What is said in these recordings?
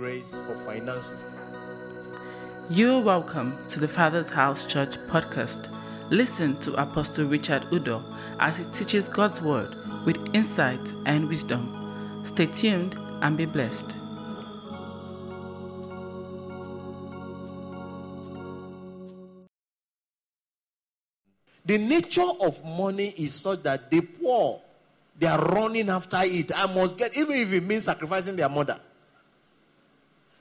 grace for finances. You're welcome to the Father's House Church podcast. Listen to Apostle Richard Udoh as he teaches God's Word with insight and wisdom. Stay tuned and be blessed. The nature of money is such that the poor, they are running after it. I must get, even if it means sacrificing their mother.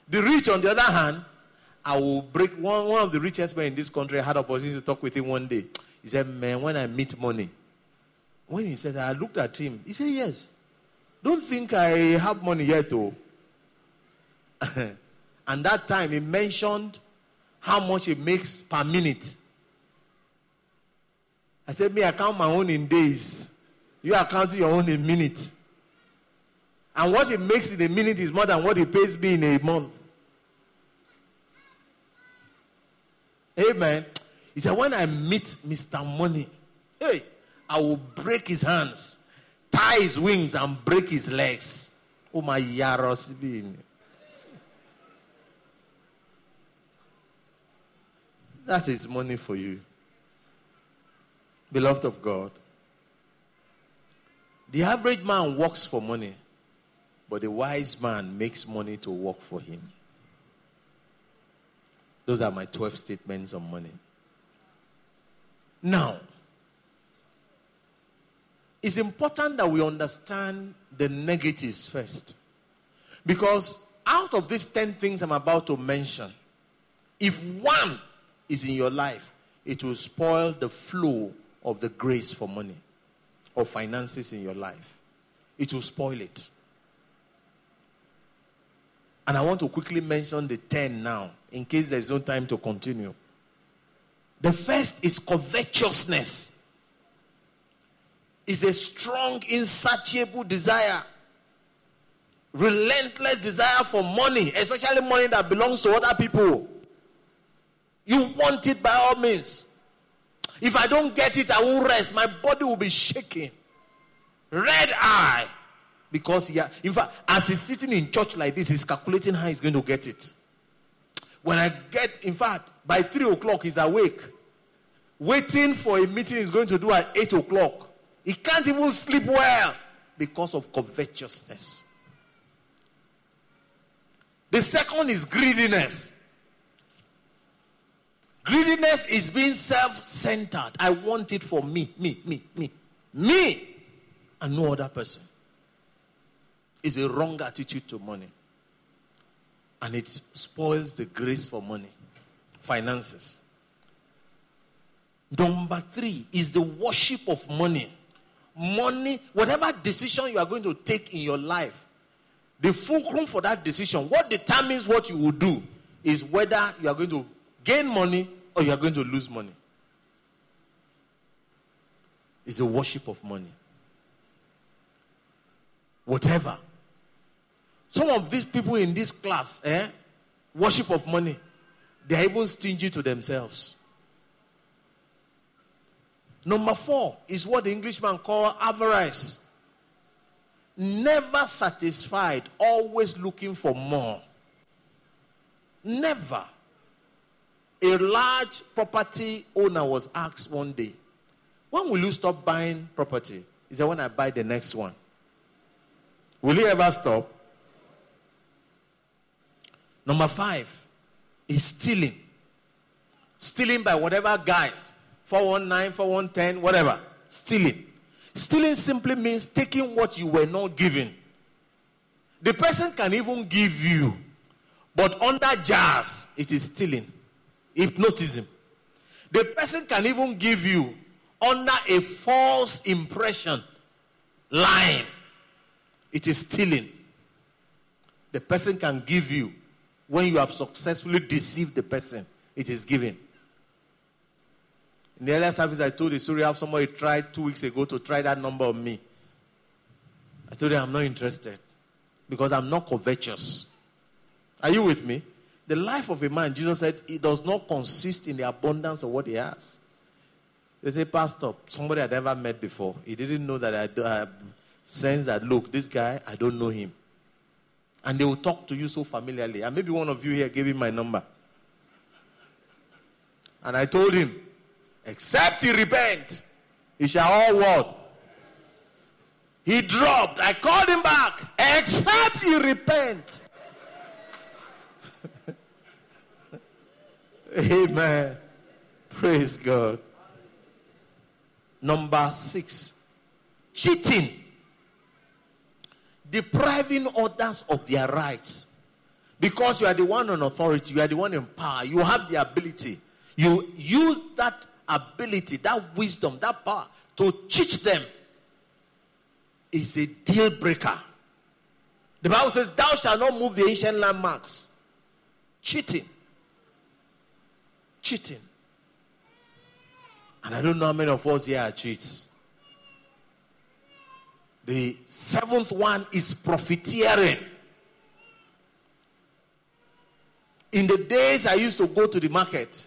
The rich, on the other hand, I will break one, one of the richest men in this country. I had an opportunity to talk with him one day. He said, Man, when I meet money, when he said, I looked at him, he said, Yes. Don't think I have money yet, though. Oh. and that time he mentioned how much he makes per minute. I said, Me, I count my own in days. You are counting your own in minutes. And what he makes in a minute is more than what he pays me in a month. Amen. He said, When I meet Mr. Money, hey, I will break his hands, tie his wings, and break his legs. Oh, my yaros being. That is money for you. Beloved of God. The average man works for money, but the wise man makes money to work for him. Those are my 12 statements on money. Now, it's important that we understand the negatives first. Because out of these 10 things I'm about to mention, if one is in your life, it will spoil the flow of the grace for money or finances in your life. It will spoil it. And I want to quickly mention the 10 now, in case there's no time to continue. The first is covetousness. Is a strong, insatiable desire, relentless desire for money, especially money that belongs to other people. You want it by all means. If I don't get it, I won't rest. My body will be shaking. Red eye. Because he, in fact, as he's sitting in church like this, he's calculating how he's going to get it. When I get, in fact, by three o'clock, he's awake, waiting for a meeting he's going to do at eight o'clock. He can't even sleep well because of covetousness. The second is greediness. Greediness is being self centered. I want it for me, me, me, me, me, and no other person. It's a wrong attitude to money. And it spoils the grace for money, finances. Number three is the worship of money. Money, whatever decision you are going to take in your life, the fulcrum for that decision, what determines what you will do, is whether you are going to gain money or you are going to lose money. It's a worship of money. Whatever. Some of these people in this class, eh, worship of money, they are even stingy to themselves. Number four is what the Englishman call avarice. Never satisfied, always looking for more. Never. A large property owner was asked one day, When will you stop buying property? He said, When I buy the next one. Will you ever stop? Number five is stealing. Stealing by whatever guise 419, 4110, whatever. Stealing. Stealing simply means taking what you were not given. The person can even give you, but under jars, it is stealing. Hypnotism. The person can even give you under a false impression, lying. It is stealing. The person can give you when you have successfully deceived the person. It is given. In the earlier service, I told the story of somebody tried two weeks ago to try that number on me. I told him I'm not interested because I'm not covetous. Are you with me? The life of a man, Jesus said, it does not consist in the abundance of what he has. They say, Pastor, somebody I'd never met before. He didn't know that I, I sense that, look, this guy, I don't know him. And they will talk to you so familiarly. And maybe one of you here gave him my number. And I told him, except he repent, he shall all what? He dropped. I called him back. Except he repent. Amen. Praise God. Number six, cheating. Depriving others of their rights. Because you are the one on authority, you are the one in power, you have the ability. You use that ability, that wisdom, that power to cheat them. Is a deal breaker. The Bible says, Thou shalt not move the ancient landmarks. Cheating. Cheating. And I don't know how many of us here are cheats. The seventh one is profiteering. In the days I used to go to the market,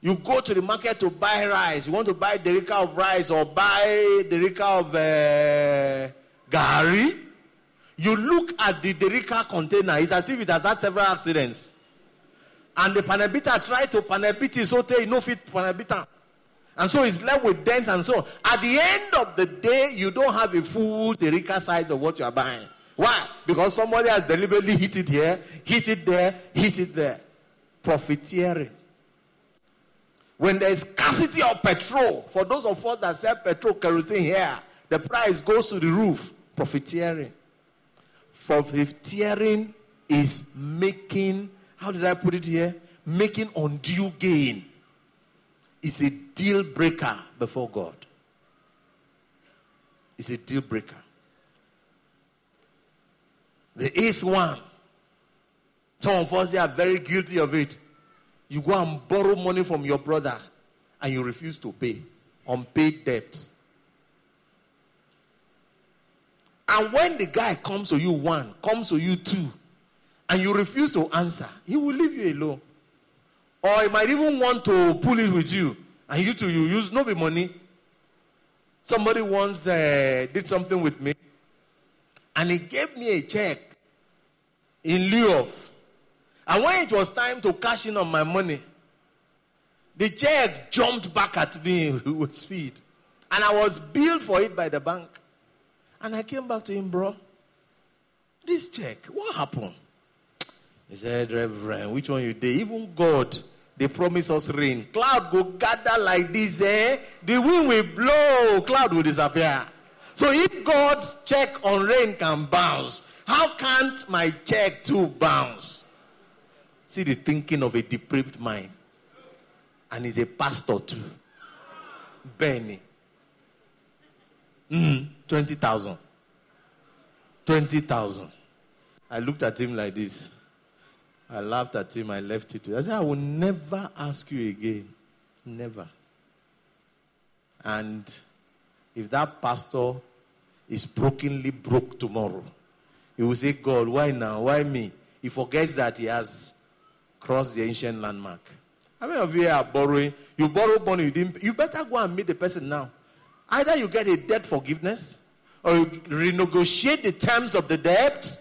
you go to the market to buy rice. You want to buy derica of rice or buy derica of uh, gari. You look at the derica container. It's as if it has had several accidents. And the panabita tried to panabit it so they no fit panabita. And so it's left with dents and so. At the end of the day, you don't have a full derica size of what you are buying. Why? Because somebody has deliberately hit it here, hit it there, hit it there. Profiteering. When there is scarcity of petrol, for those of us that sell petrol kerosene here, the price goes to the roof. Profiteering. Profiteering is making, how did I put it here? Making undue gain. Is a deal breaker before God. It's a deal breaker. The eighth one, some of us are very guilty of it. You go and borrow money from your brother and you refuse to pay. Unpaid debts. And when the guy comes to you one, comes to you two, and you refuse to answer, he will leave you alone. Or he might even want to pull it with you. And you two, you use no be money. Somebody once uh, did something with me. And he gave me a check in lieu of. And when it was time to cash in on my money, the check jumped back at me with speed. And I was billed for it by the bank. And I came back to him, bro. This check, what happened? He said, Reverend, which one you did? Even God, they promise us rain. Cloud go gather like this, eh? The wind will blow, cloud will disappear. So if God's check on rain can bounce, how can't my check too bounce? See the thinking of a depraved mind. And he's a pastor too. Benny. Mm, 20,000. 20,000. I looked at him like this. I laughed at him. I left it. To. I said, I will never ask you again. Never. And if that pastor is brokenly broke tomorrow, he will say, God, why now? Why me? He forgets that he has crossed the ancient landmark. How many of you are borrowing? You borrow money, you didn't. You better go and meet the person now. Either you get a debt forgiveness or you renegotiate the terms of the debt.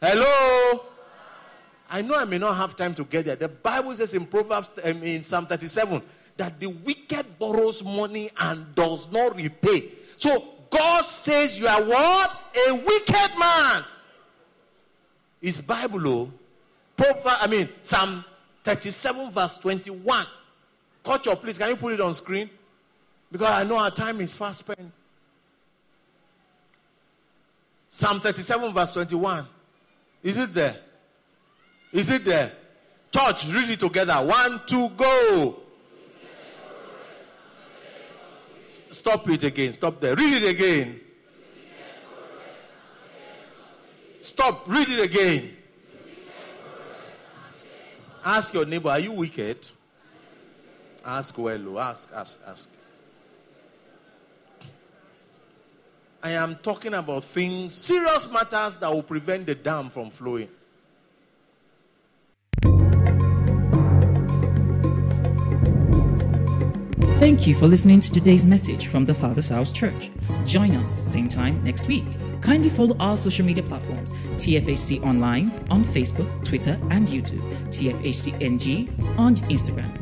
Hello? I know I may not have time to get there. The Bible says in Proverbs, um, in Psalm 37, that the wicked borrows money and does not repay. So God says you are what? A wicked man. It's Bible, oh. Proverbs, I mean, Psalm 37, verse 21. Culture, please, can you put it on screen? Because I know our time is fast spent. Psalm 37, verse 21. Is it there? Is it there? Church, read it together. One, two, go. Stop it again. Stop there. Read it again. Stop. Read it again. Ask your neighbor, are you wicked? Ask well. Ask, ask, ask. I am talking about things, serious matters that will prevent the dam from flowing. Thank you for listening to today's message from the Father's House Church. Join us same time next week. Kindly follow our social media platforms TFHC Online on Facebook, Twitter, and YouTube, TFHCNG on Instagram.